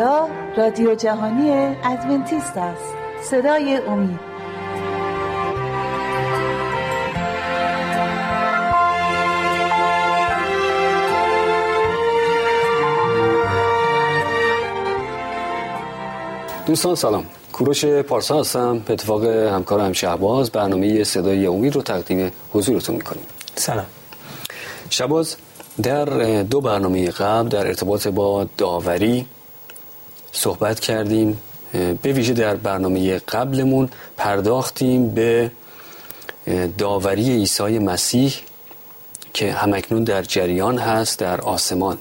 اینجا رادیو جهانی ادونتیست است. صدای امید. دوستان سلام. کوروش پارسا هستم. به اتفاق همکارم شهباز برنامه صدای امید رو تقدیم حضورتون می‌کنیم. سلام. شهباز در دو برنامه قبل در ارتباط با داوری صحبت کردیم به ویژه در برنامه قبلمون پرداختیم به داوری عیسی مسیح که همکنون در جریان هست در آسمان.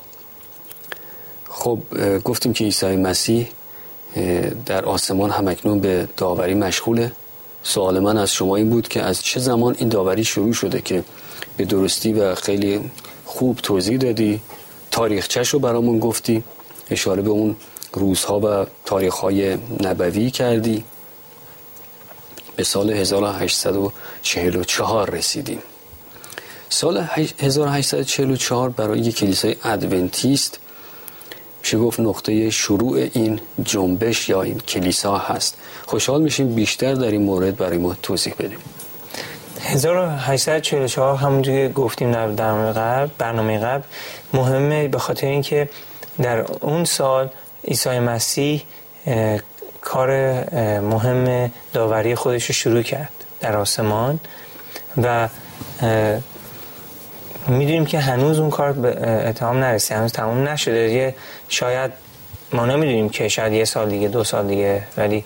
خب گفتیم که عیسی مسیح در آسمان همکنون به داوری مشغوله. سوال من از شما این بود که از چه زمان این داوری شروع شده که به درستی و خیلی خوب توضیح دادی؟ تاریخچش رو برامون گفتی اشاره به اون روزها و تاریخهای نبوی کردی. به سال 1844 رسیدیم. سال 1844 برای یک کلیسای ادونتیست میشه گفت نقطه شروع این جنبش یا این کلیسا هست. خوشحال میشیم بیشتر در این مورد برای ما توضیح بدیم. 1844 همونجور که گفتیم در برنامه قبل برنامه قبل مهمه به خاطر اینکه در اون سال عیسی مسیح کار مهم داوری خودش رو شروع کرد در آسمان و می‌دونیم که هنوز اون کار به اتهام نرسید هنوز تمام نشده. یه شاید ما نمی‌دونیم که شاید یه سال دیگه دو سال دیگه ولی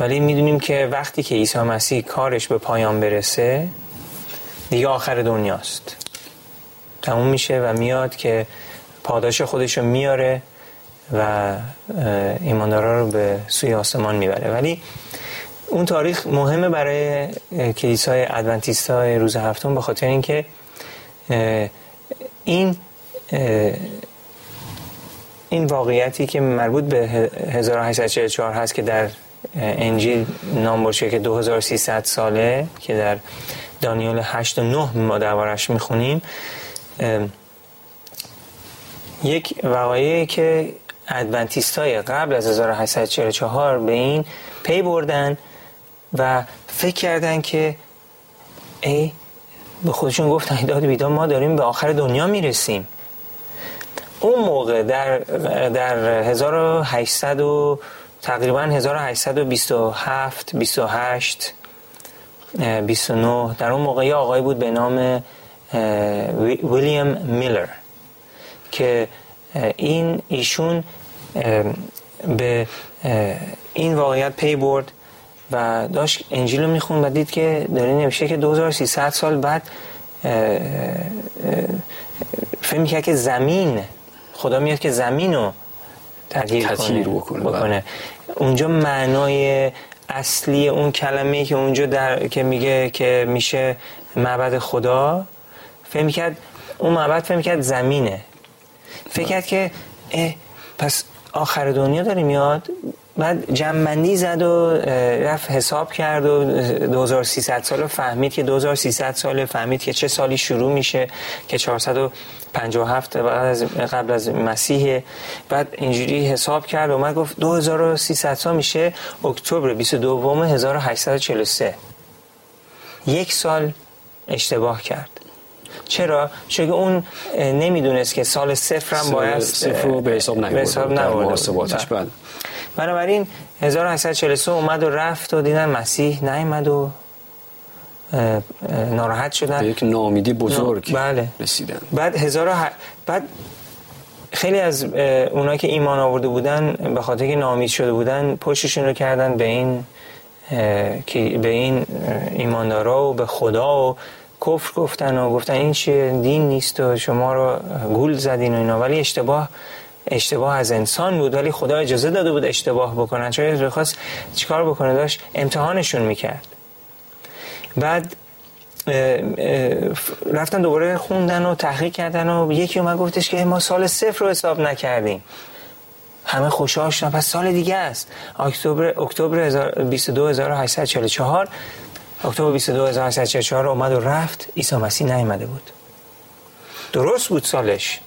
ولی می‌دونیم که وقتی که عیسی مسیح کارش به پایان برسه دیگه آخر دنیاست. تموم میشه و میاد که پاداش خودش رو میاره. و ایماندارا رو به سوی آسمان می‌بره. ولی اون تاریخ مهمه برای کلیسای ادونتیست های روز هفتم به خاطر اینکه این این واقعیتی که مربوط به 1844 هست که در انجیل نام برشه که 2300 ساله که در دانیال 8 و 9 ما دربارش می‌خونیم یک واقعی که ادونتیست های قبل از 1844 به این پی بردن و فکر کردن که ای به خودشون گفتن داد بیدار ما داریم به آخر دنیا می‌رسیم. اون موقع در در 1800 و تقریبا 1827 28 29 در اون موقع یه آقای بود به نام ویلیام میلر که این ایشون به این واقعیت پی برد و داشت انجیل رو میخون و دید که داره نمیشه که 2300 سال بعد فهم می‌کرد که زمین خدا میاد که زمین رو تغییر کنه, بکنه, بکنه. اونجا معنای اصلی اون کلمه که اونجا در که میگه که میشه معبد خدا فهم کرد اون معبد فهم کرد زمینه فکر کرد که پس آخر دنیا داره میاد. بعد جمعندی زد و رفت حساب کرد و 2300 سال فهمید که 2300 سال فهمید که چه سالی شروع میشه که 457 بعد از قبل از مسیح. بعد اینجوری حساب کرد و من گفت 2300 سال میشه اکتبر 22 1843 یک سال اشتباه کرد. چرا؟ چون اون نمی‌دونست که سال صفر هم باید صفر رو به حساب نبرده بله. بنابراین 1843 اومد و رفت و دیدن مسیح نیامد و ناراحت شدن به یک نامیدی بزرگ بله. رسیدن بعد هزار بعد خیلی از اونایی که ایمان آورده بودن به خاطر که نامید شده بودن پشتشون رو کردن به این به این ایماندارا و به خدا و کفر گفتن و گفتن این چیه دین نیست و شما رو گول زدین و اینا. ولی اشتباه اشتباه از انسان بود ولی خدا اجازه داده بود اشتباه بکنن. چون خواست چیکار بکنه؟ داشت امتحانشون می‌کرد. بعد رفتن دوباره خوندن و تحقیق کردن و یکی اومد گفتش که ما سال صفر رو حساب نکردیم. همه خوشحال شدن. پس سال دیگه است. اکتبر اکتبر 22844 اکتبر 22844 اومد و رفت. عیسی مسیح نیامده بود. درست بود سالش.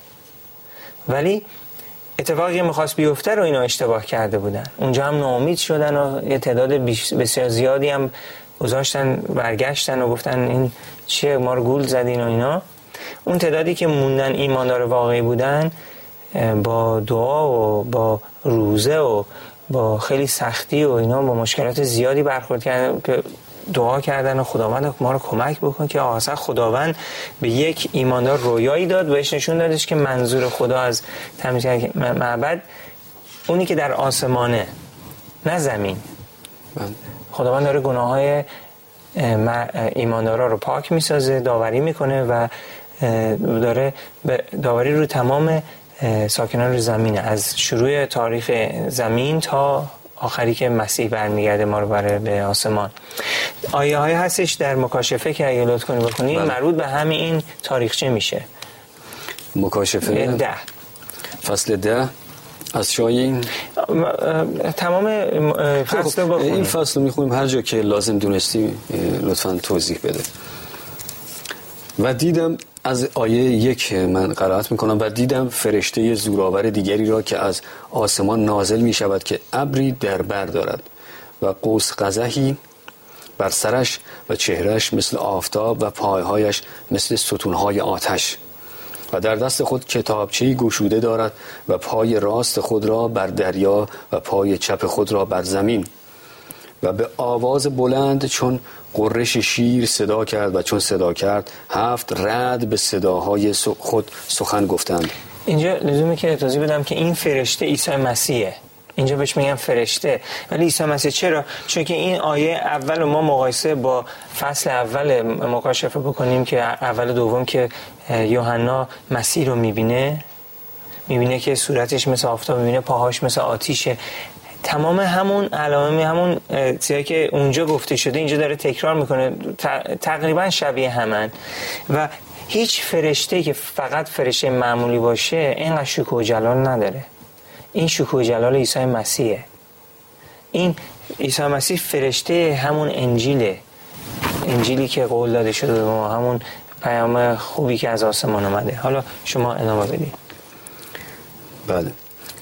ولی اتفاقی می‌خواست بیفته رو اینا اشتباه کرده بودن. اونجا هم ناامید شدن و یه تعداد بسیار زیادی هم گذاشتن برگشتن و گفتن این چیه ما رو گول زدین و اینا. اون تعدادی که موندن ایماندار واقعی بودن با دعا و با روزه و با خیلی سختی و اینا با مشکلات زیادی برخورد کردن که دعا کردن و خداوند ما رو کمک بکن که اصلا خداوند به یک ایماندار رویایی داد بهش نشون دادش که منظور خدا از تمیز معبد اونی که در آسمانه نه زمین بله. خداوند داره گناه های ایماندارا رو پاک می‌سازه داوری می‌کنه و داره داوری رو تمام ساکنان رو زمینه از شروع تاریخ زمین تا آخری که مسیح برمیگرده ما رو برای به آسمان. آیه های هستش در مکاشفه که اگه لطف کنی بکنی بله. مربوط به همین این تاریخچه میشه. مکاشفه ده. فصل ده. از شای تمام فصل خب این فصل رو می‌خونیم. هر جا که لازم دونستی لطفا توضیح بده. و دیدم از آیه یک من قرائت می‌کنم و دیدم فرشته زورآور دیگری را که از آسمان نازل می شود که ابری در بر دارد و قوس قزحی بر سرش و چهرش مثل آفتاب و پایهایش مثل ستونهای آتش و در دست خود کتابچه گشوده دارد و پای راست خود را بر دریا و پای چپ خود را بر زمین. و به آواز بلند چون قرش شیر صدا کرد و چون صدا کرد هفت رد به صداهای خود سخن گفتند. اینجا لزومه که توضیح بدم که این فرشته عیسی مسیحه. اینجا بهش میگن فرشته. ولی عیسی مسیح چرا؟ چون که این آیه اول ما مقایسه با فصل اول مکاشفه بکنیم که اول دوم که یوحنا مسیح رو می‌بینه. می‌بینه که صورتش مثل آفتاب می‌بینه پاهاش مثل آتیشه. تمام همون علائم همون چیزی که اونجا گفته شده اینجا داره تکرار می‌کنه. تقریبا شبیه همن. و هیچ فرشته که فقط فرشته معمولی باشه اینقدر شکوه جلال نداره. این شکوه جلال عیسی مسیحه. این عیسی مسیح فرشته همون انجیله. انجیلی که قول داده شده به ما همون پیام خوبی که از آسمان آمده حالا شما ادامه بدید. بله.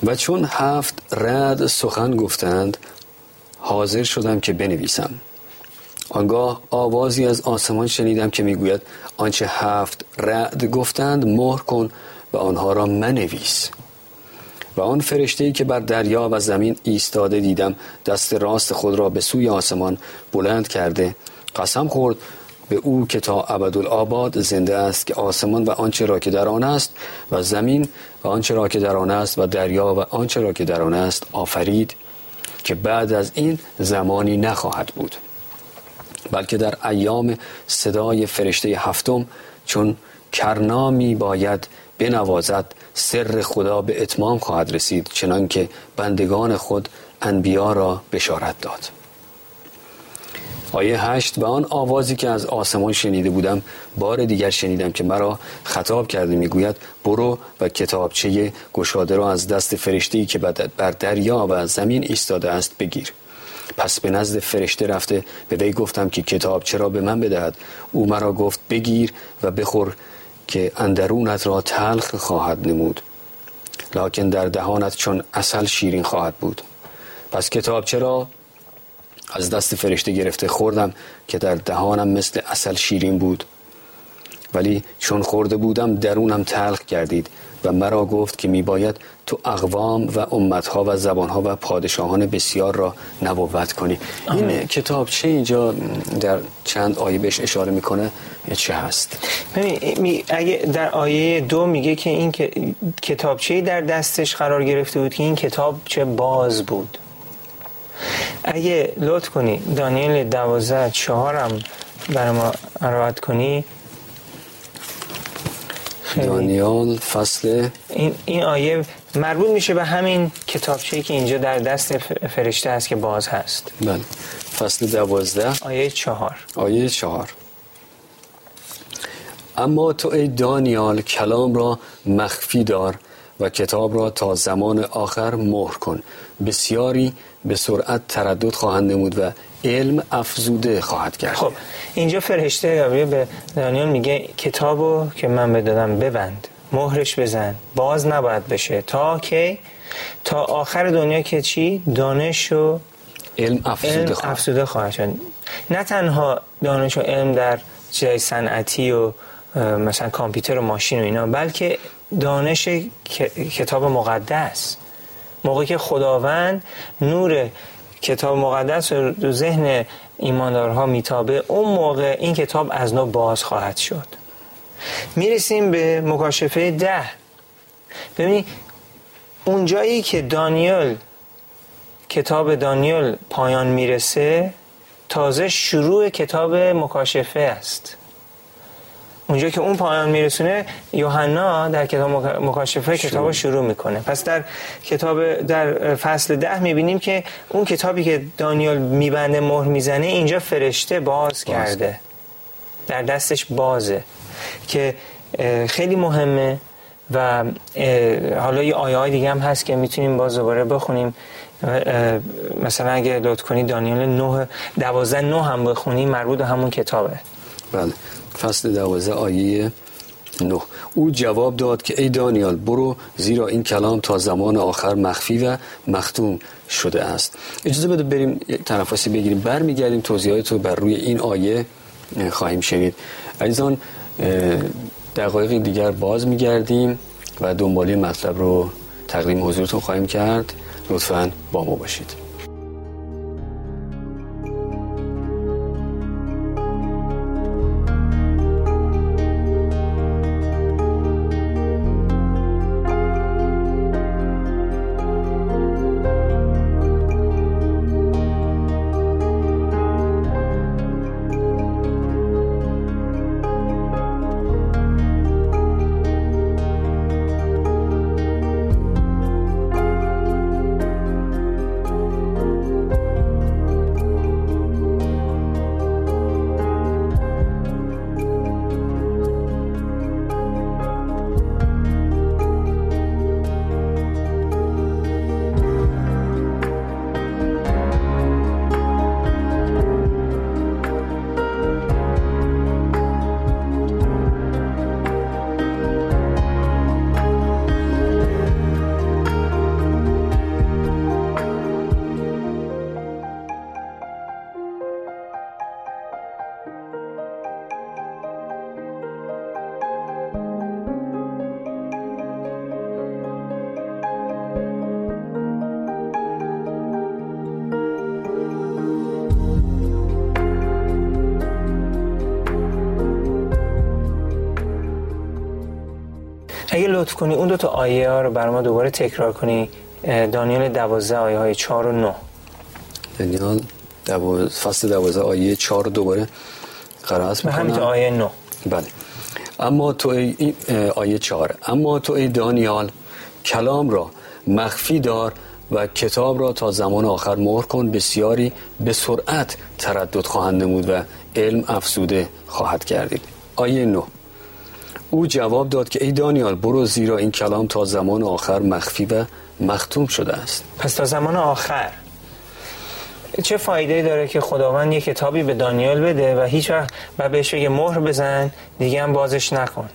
و چون هفت رد سخن گفتند حاضر شدم که بنویسم. آنگاه آوازی از آسمان شنیدم که می‌گوید آنچه هفت رد گفتند مهر کن و آنها را منویس. و آن فرشته که بر دریا و زمین ایستاده دیدم دست راست خود را به سوی آسمان بلند کرده قسم خورد به او که تا ابدالآباد زنده است که آسمان و آنچه را که در آن است و زمین و آنچه را که در آن است و دریا و آنچه را که در آن است آفرید که بعد از این زمانی نخواهد بود. بلکه در ایام صدای فرشته هفتم چون کرنامی باید بنوازد سر خدا به اتمام خواهد رسید چنانکه بندگان خود انبیا را بشارت داد. آیه هشت و آن آوازی که از آسمان شنیده بودم بار دیگر شنیدم که مرا خطاب کرده می‌گوید برو و کتابچه گشاده را از دست فرشته که بر دریا و زمین ایستاده است بگیر. پس به نزد فرشته رفته به وی گفتم که کتاب چرا به من بدهد. او مرا گفت بگیر و بخور که اندرونت را تلخ خواهد نمود. لکن در دهانت چون اصل شیرین خواهد بود. پس کتاب چرا از دست فرشته گرفته خوردم که در دهانم مثل اصل شیرین بود. ولی چون خورده بودم درونم تلخ گردید و مرا گفت که میباید تو اقوام و امتها و زبانها و پادشاهان بسیار را نبوت کنی. این کتاب چه اینجا در چند آیه بهش اشاره می‌کنه؟ چه هست؟ اگه در آیه دو میگه که این کتابچه در دستش قرار گرفته بود که این کتاب چه باز بود. اگه لطف کنی دانیل دوازده چهارم برای ما روایت کنی. دانیال فصل. این, این آیه مربوط میشه به همین کتابچه‌ای که اینجا در دست فرشته هست که باز هست. بله. فصل دوازده. آیه چهار. آیه چهار. اما تو ای دانیال کلام را مخفی دار و کتاب را تا زمان آخر مهر کن. بسیاری به سرعت تردد خواهند نمود و علم افزوده خواهد کرد. خب اینجا فرشته گابریل به دانیال میگه کتابو که من بدادم ببند مهرش بزن باز نباید بشه. تا که تا آخر دنیا که چی؟ دانش و علم افزوده علم خواهد. افزوده خواهد شد. نه تنها دانش و علم در چیزای صنعتی و مثلا کامپیوتر و ماشین و اینا بلکه دانش کتاب مقدس. موقعی که خداوند نور کتاب مقدس رو ذهن ایماندارها میتابه اون موقع این کتاب از نو باز خواهد شد. می‌رسیم به مکاشفه ده. ببینید اون جایی که دانیل کتاب دانیل پایان می‌رسه تازه شروع کتاب مکاشفه است. اونجا که اون پایان میرسونه یوحنا در کتاب مک- مکاشفه کتاب رو شروع می‌کنه. پس در کتاب در فصل ده می‌بینیم که اون کتابی که دانیال میبنده مهر می‌زنه اینجا فرشته باز کرده. در دستش بازه. که خیلی مهمه و حالا یه آیه های دیگه هم هست که می‌تونیم باز دوباره بخونیم. مثلا اگه لطف کنی دانیال 9 12 9 هم بخونی مربوط به همون کتابه. بله. فصل دوازده آیه نه. او جواب داد که ای دانیال برو زیرا این کلام تا زمان آخر مخفی و مختوم شده است. اجازه بده بریم تنفسی بگیریم. برمیگردیم توضیحات رو بر روی این آیه اه، خواهیم شنید. عزیزان اه، دقایق دیگر باز میگردیم و دنبالی مطلب رو تقدیم حضورتون خواهیم کرد. لطفا با ما باشید. لطف کنی. اون دو تا آیه ها رو بر ما دوباره تکرار کنی. دانیال 12 آیه های 4 و 9 دانیال دو... فصل دوازده آیه چهار رو دوباره قرائت می‌کنم. آیه 9 بله. اما تو ای آیه چهار. اما تو ای دانیال کلام را مخفی دار و کتاب را تا زمان آخر مهر کن. بسیاری به سرعت تردد خواهند نمود و علم افزوده خواهد گردید آیه نو او جواب داد که ای دانیال برو زیرا این کلام تا زمان آخر مخفی و مختوم شده است. پس تا زمان آخر. چه فایده داره که خداوند یه کتابی به دانیال بده و هیچ وقت و بهش بگه مهر بزن دیگه هم بازش نکن.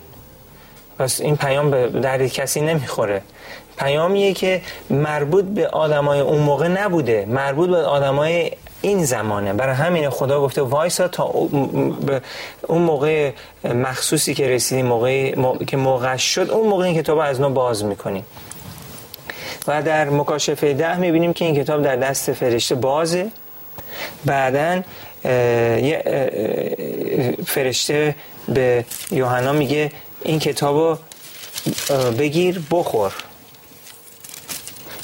پس این پیام به درد کسی نمی‌خوره. پیامیه که مربوط به آدمای اون موقع نبوده. مربوط به آدمای این زمانه. برای همین خدا گفته وایسا تا اون موقع مخصوصی که رسیدی موقع مو- که موقع شد اون موقع این کتاب از نو باز می‌کنیم. و در مکاشفه ده می‌بینیم که این کتاب در دست فرشته بازه. بعدا یه فرشته به یوحنا میگه این کتاب رو بگیر بخور.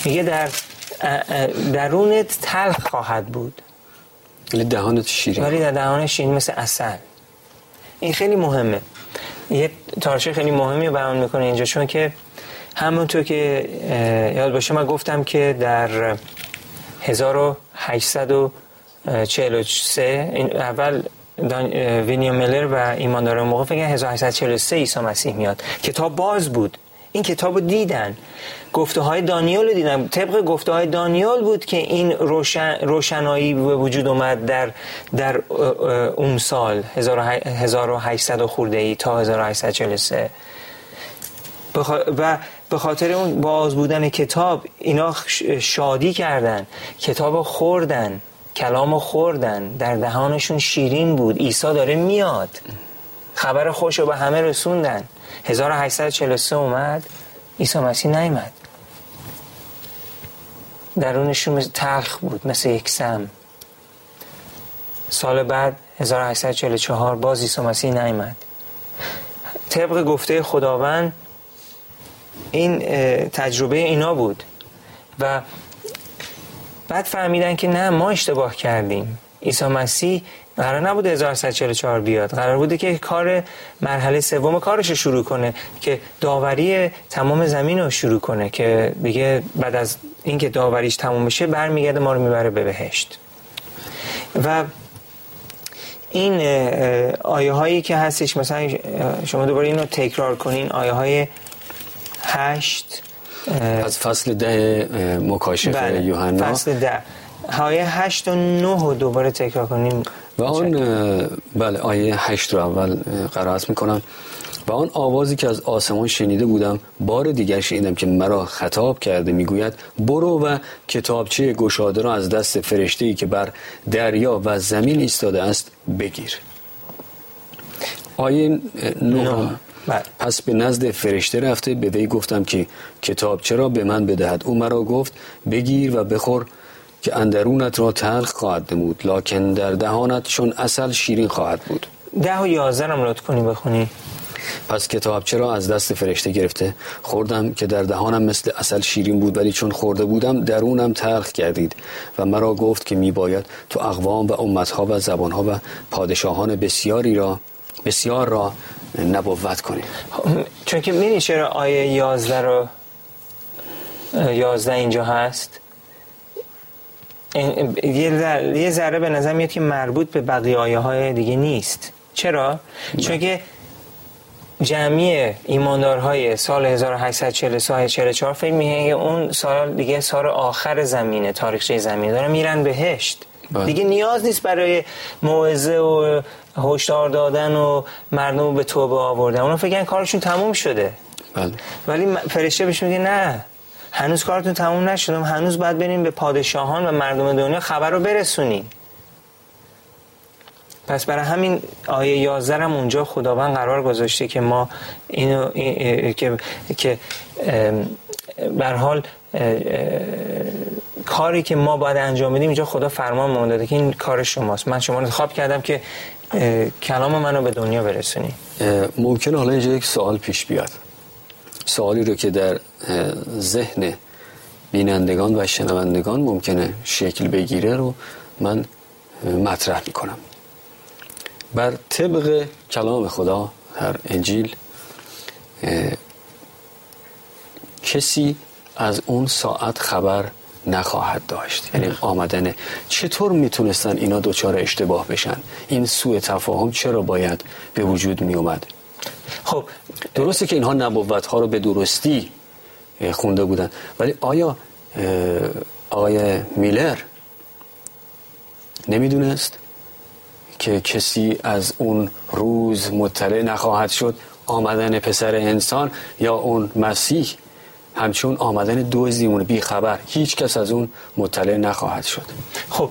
میگه در درونت تلخ خواهد بود. ولی دهانت شیرین. ولی در دهانش این مثل اصل این خیلی مهمه. یه تارشه خیلی مهمی بیان می‌کنه اینجا چون که همونطور که یاد باشه من گفتم که در 1843 این اول وینیو میلر و ایماندار موقع فکر کنن 1843 عیسی مسیح میاد کتاب باز بود این کتاب رو دیدن. گفته های دانیال رو دیدن طبق گفته های دانیال بود که این روشن، روشنایی به وجود اومد در, در اون سال 1800 خورده ای تا 1843 و به خاطر اون باز بودن کتاب اینا شادی کردن. کتاب خوردن کلام خوردن. در دهانشون شیرین بود. عیسی داره میاد. خبر خوش رو به همه رسوندن. 1843 اومد عیسی مسیح نیمد درونشون تلخ بود مثل یک سم. سال بعد 1844 باز عیسی مسیح نیامد. طبق گفته خداوند این تجربه اینا بود. و بعد فهمیدن که نه ما اشتباه کردیم. عیسی مسیح قرار نبوده 1144 بیاد. قرار بوده که کار مرحله سوم کارش رو شروع کنه که داوری تمام زمین رو شروع کنه که بگه بعد از اینکه داوریش تموم بشه برمیگرده ما رو می‌بره به بهشت. و این آیه هایی که هستش مثلا شما دوباره اینو تکرار کنین. آیه های هشت از فصل ده مکاشفه بله. یوحنا. فصل ده. آیه هشت و نه رو دوباره تکرار کنیم و آن بله آیه هشت رو اول قرائت می‌کنم. و آن آوازی که از آسمان شنیده بودم بار دیگر شنیدم که مرا خطاب کرده می‌گوید برو و کتابچه گشاده را از دست فرشته ای که بر دریا و زمین ایستاده است بگیر. آیه نه. بله. پس به نزد فرشته رفته به وی گفتم که کتاب چرا به من بدهد. او مرا گفت بگیر و بخور که اندرونت را تلخ خواهد نمود لکن در دهانت چون اصل شیرین خواهد بود. ده و یازده هم کنی بخونی. پس کتاب چرا از دست فرشته گرفته؟ خوردم که در دهانم مثل اصل شیرین بود ولی چون خورده بودم درونم تلخ کردید و مرا گفت که می باید تو اقوام و امتها و زبانها و پادشاهان بسیاری را بسیار را نبوت کنید چون که می‌دونی چرا آیه یازده رو یازده اینجا هست؟ یه ذره به نظر میاد که مربوط به بقیه آیه های دیگه نیست. چرا؟ چون که جمعی ایماندارهای سال 1843 44 فکر میگه اون سال دیگه سال آخر زمینه تاریخچه زمینه. دارن میرن بهشت. بله. دیگه نیاز نیست برای موعظه و هشدار دادن و مردم به توبه آوردن. اونا فکر کارشون تموم شده. بله. ولی فرشته بهش میگه نه. هنوز کارتون تموم نشده هنوز باید بریم به پادشاهان و مردم دنیا خبر رو برسونیم. پس برای همین آیه 11 هم اونجا خداوند قرار گذاشته که ما اینو که که بر حال کاری که ما باید انجام بدیم اینجا خدا فرمان مون داده که این کار شماست. من شما رو خواب کردم که کلام منو به دنیا برسونی. ممکن حالا اینجا یک سوال پیش بیاد. سوالی رو که در ذهن بینندگان و شنوندگان ممکنه شکل بگیره رو من مطرح می‌کنم. بر طبق کلام خدا در انجیل کسی از اون ساعت خبر نخواهد داشت. یعنی آمدن. چطور می‌تونستن اینا دوچار اشتباه بشن؟ این سوء تفاهم چرا باید به وجود می اومد خب درسته که اینها نبوت ها رو به درستی خونده بودن. ولی آیا آقای میلر نمی‌دونست که کسی از اون روز مطلع نخواهد شد آمدن پسر انسان یا اون مسیح؟ همچون آمدن دوزیمون بی خبر هیچ کس از اون مطلع نخواهد شد. خب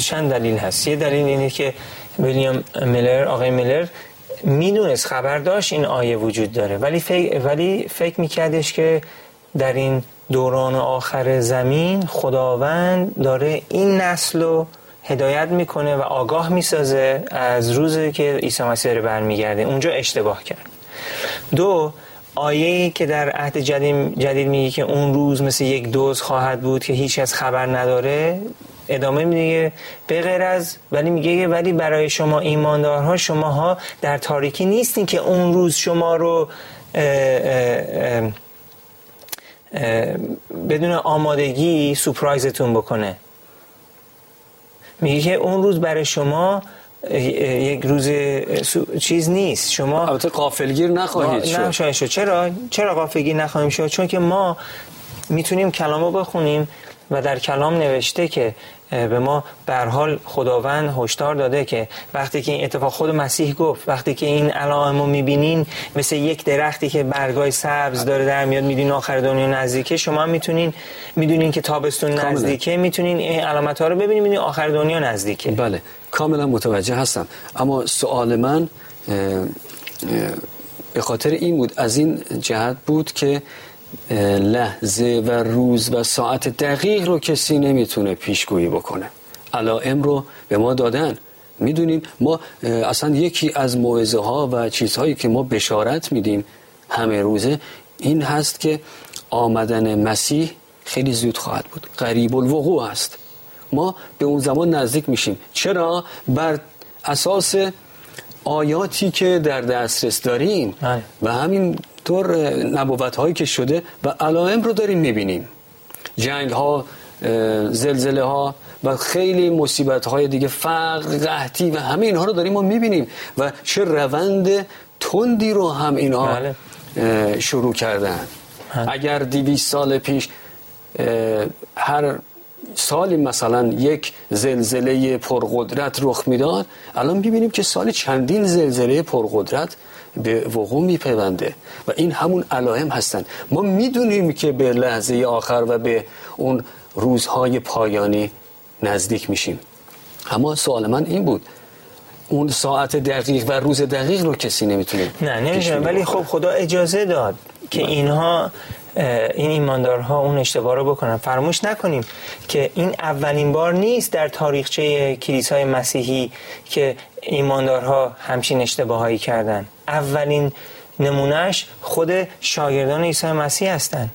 چند دلیل هست. یه دلیل اینه که ویلیام میلر آقای میلر می‌دونست خبر داشت این آیه وجود داره. ولی فکر, ولی فکر میکردش که در این دوران آخر زمین خداوند داره این نسل رو هدایت می‌کنه و آگاه می‌سازه از روزی که عیسی مسیح رو برمیگرده. اونجا اشتباه کرد. دو آیه که در عهد جدید, جدید میگه که اون روز مثل یک دوز خواهد بود که هیچ از خبر نداره ادامه میگه به غیر از ولی میگه ولی برای شما ایماندارها شماها در تاریکی نیستین که اون روز شما رو بدون آمادگی سپرایزتون بکنه. میگه که اون روز برای شما یک روز چیز نیست. شما البته قافلگیر نخواهید شد. چرا؟ چرا قافلگیر نخواهیم شد؟ چون که ما می‌تونیم کلامو بخونیم. و در کلام نوشته که به ما بر حال خداوند هشدار داده که وقتی که این اتفاق خود مسیح گفت وقتی که این علائم رو می‌بینین مثل یک درختی که برگای سبز داره در میاد میدین آخر دنیا نزدیکه شما می‌تونین می‌دونین که تابستون نزدیکه می‌تونین این علامت ها رو ببینین می‌دونین آخر دنیا نزدیکه. بله کاملا متوجه هستم. اما سوال من به خاطر این بود از این جهت بود که لحظه و روز و ساعت دقیق رو کسی نمی‌تونه پیشگویی بکنه. علائم رو به ما دادن. می‌دونیم ما اصلا یکی از موعظه ها و چیزهایی که ما بشارت میدیم همه روزه این هست که آمدن مسیح خیلی زود خواهد بود. قریب الوقوع است. ما به اون زمان نزدیک میشیم. چرا؟ بر اساس آیاتی که در دسترس داریم. و همین طور نبوت هایی که شده و علائم رو داریم می‌بینیم. جنگ ها زلزله ها و خیلی مصیبت های دیگه فقر قحطی و همه اینها رو داریم ما می‌بینیم و چه روند تندی رو هم اینها بله. شروع کردن اگر دیویس سال پیش هر سالی مثلا یک زلزله پرقدرت رخ می‌داد الان ببینیم که سال چندین زلزله پرقدرت به وقوع میپیونده و این همون علائم هستن. ما می‌دونیم که به لحظه آخر و به اون روزهای پایانی نزدیک میشیم. اما سوال من این بود. اون ساعت دقیق و روز دقیق رو کسی نمی‌تونه نه نمیشه ولی خب خدا اجازه داد که بله. اینها این ایماندارها اون اشتباه رو بکنن. فراموش نکنیم که این اولین بار نیست در تاریخچه کلیسای مسیحی که ایماندارها همچین اشتباهایی کردن. اولین نمونهش خود شاگردان عیسی مسیح هستند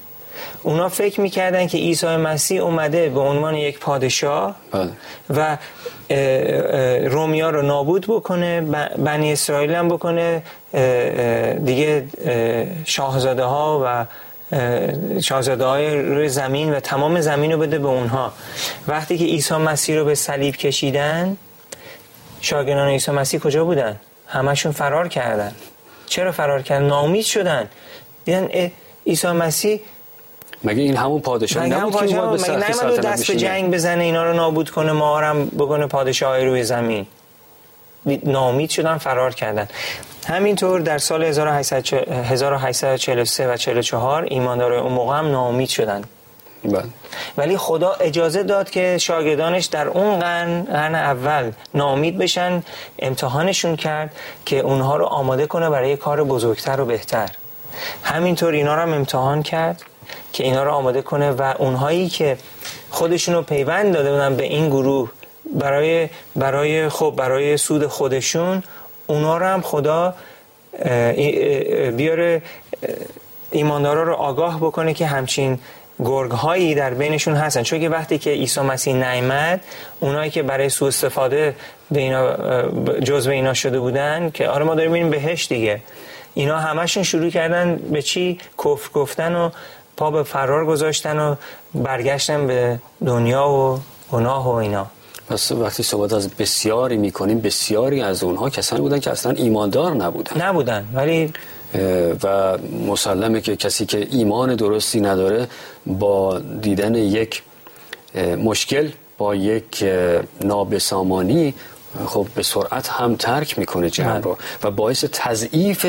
اونا فکر می‌کردن که عیسی مسیح اومده به عنوان یک پادشاه بله. و رومیا رو نابود بکنه بنی اسرائیل هم بکنه دیگه شاهزاده ها و شاهزاده های روی زمین و تمام زمین رو بده به اونها. وقتی که عیسی مسیح رو به صلیب کشیدن شاگردان عیسی مسیح کجا بودن؟ همشون فرار کردن. چرا فرار کردن؟ نامید شدن. دیدن عیسی مسیح مگه این همون پادشاه نبود که مگه دست به جنگ بزنه اینا رو نابود کنه ما هم بکنه پادشاه روی زمین. نامید شدن فرار کردن. همینطور در سال 1843 و 44 ایماندار اون موقع هم نامید شدن. بله. ولی خدا اجازه داد که شاگردانش در اون قرن قرن اول نامید بشن امتحانشون کرد که اونها رو آماده کنه برای کار بزرگتر و بهتر. همینطور اینا رو هم امتحان کرد که اینا رو آماده کنه و اونهایی که خودشون رو پیوند داده بودن به این گروه برای برای خب برای سود خودشون اونا رو هم خدا بیاره ایماندارا رو آگاه بکنه که همچین گرگ هایی در بینشون هستن. چون که وقتی که عیسی مسیح نیامد اونایی که برای سوء استفاده به اینا جزء اینا شده بودن که آره ما داریم ببینیم بهش دیگه. اینا همشون شروع کردن به چی؟ کفر گفتن و پا به فرار گذاشتن و برگشتن به دنیا و گناه و اینا. پس وقتی صحبت از بسیاری می‌کنیم بسیاری از اونها کسانی بودن که اصلا ایماندار نبودن. نبودن ولی و مسلمه که کسی که ایمان درستی نداره با دیدن یک مشکل با یک نابسامانی خب به سرعت هم ترک می‌کنه جمع بله. رو. و باعث تضعیف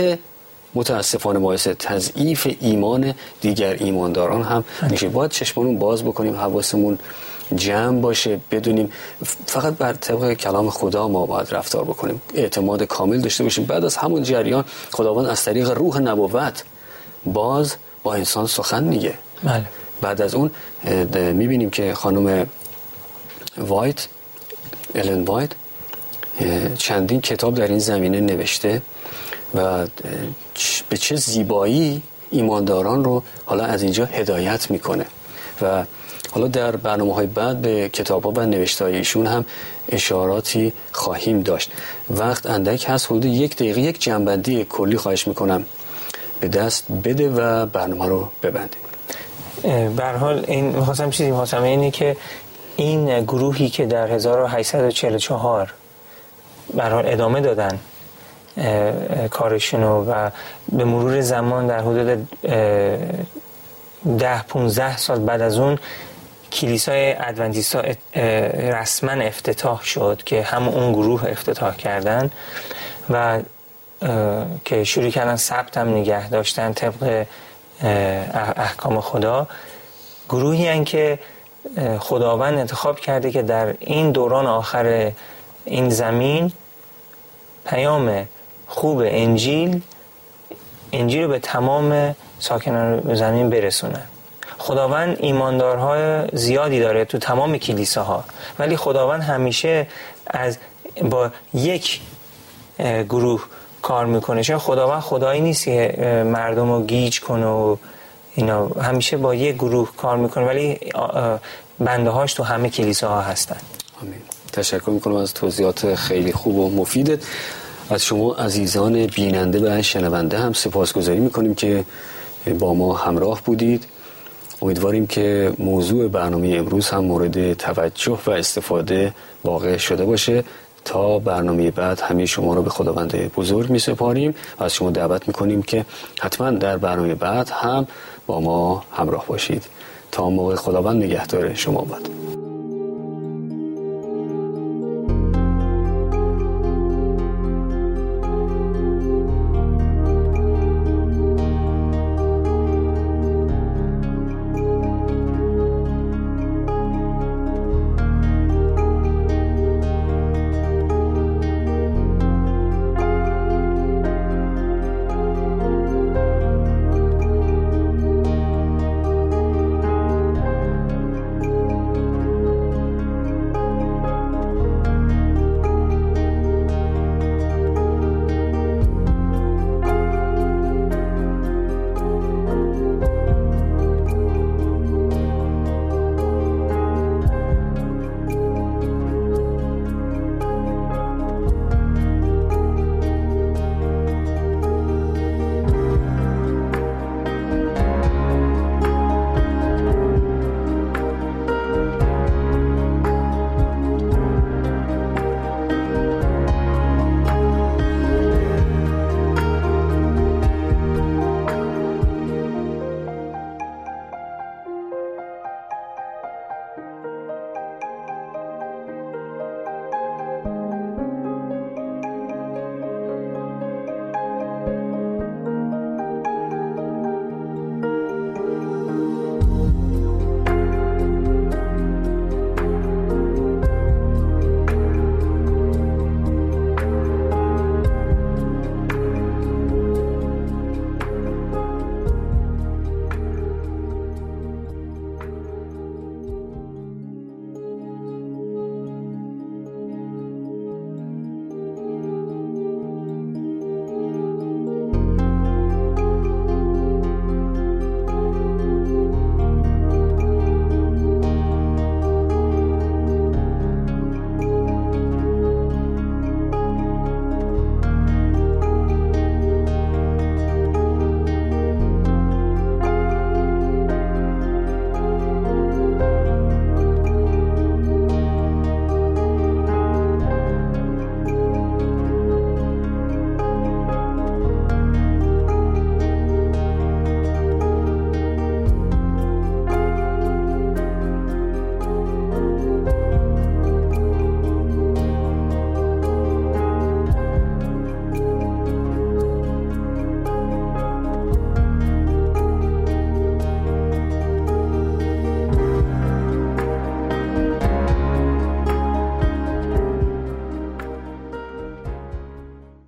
متاسفانه باعث تضعیف ایمان دیگر ایمانداران هم میشه. باید چشمانون باز بکنیم حواسمون جمع باشه بدونیم. فقط بر طبق کلام خدا ما باید رفتار بکنیم. اعتماد کامل داشته باشیم. بعد از همون جریان خداوند از طریق روح نبوت باز با انسان سخن میگه. بله. بعد از اون می‌بینیم که خانم وایت الن وایت چندین کتاب در این زمینه نوشته و به چه زیبایی ایمانداران رو حالا از اینجا هدایت می‌کنه. و حالا در برنامه های بعد به کتاب ها و نوشته ایشون هم اشاراتی خواهیم داشت. وقت اندک هست حدود یک دقیقه یک جنبندی کلی خواهش می‌کنم. به دست بده و برنامه رو ببندیم. حال این می‌خواستم چیزی می‌خواستم اینه که این گروهی که در 1844 بر حال ادامه دادن کارشونو و به مرور زمان در حدود ده 15 سال بعد از اون کلیسای ادونتیستا رسما افتتاح شد که هم اون گروه افتتاح کردن و که شروع کردن ثبت هم نگه داشتن طبق احکام خدا. گروهی هن که خداوند انتخاب کرده که در این دوران آخر این زمین پیام خوب انجیل انجیل رو به تمام ساکنان زمین برسونن. خداوند ایماندارهای زیادی داره تو تمام کلیساها. ولی خداوند همیشه از با یک گروه کار می‌کنه. چون خداوند خدایی نیست که مردم رو گیج کنه و اینا. همیشه با یک گروه کار می‌کنه. ولی بنده هاش تو همه کلیساها هستن. آمین. تشکر می‌کنم از توضیحات خیلی خوب و مفیدت. از شما عزیزان بیننده و شنونده هم سپاسگزاری می‌کنیم که با ما همراه بودید. امیدواریم که موضوع برنامه امروز هم مورد توجه و استفاده واقع شده باشه. تا برنامه بعد همه شما رو به خداوند بزرگ می سپاریم و از شما دعوت می کنیم که حتما در برنامه بعد هم با ما همراه باشید. تا موقع خداوند نگهدار شما باد.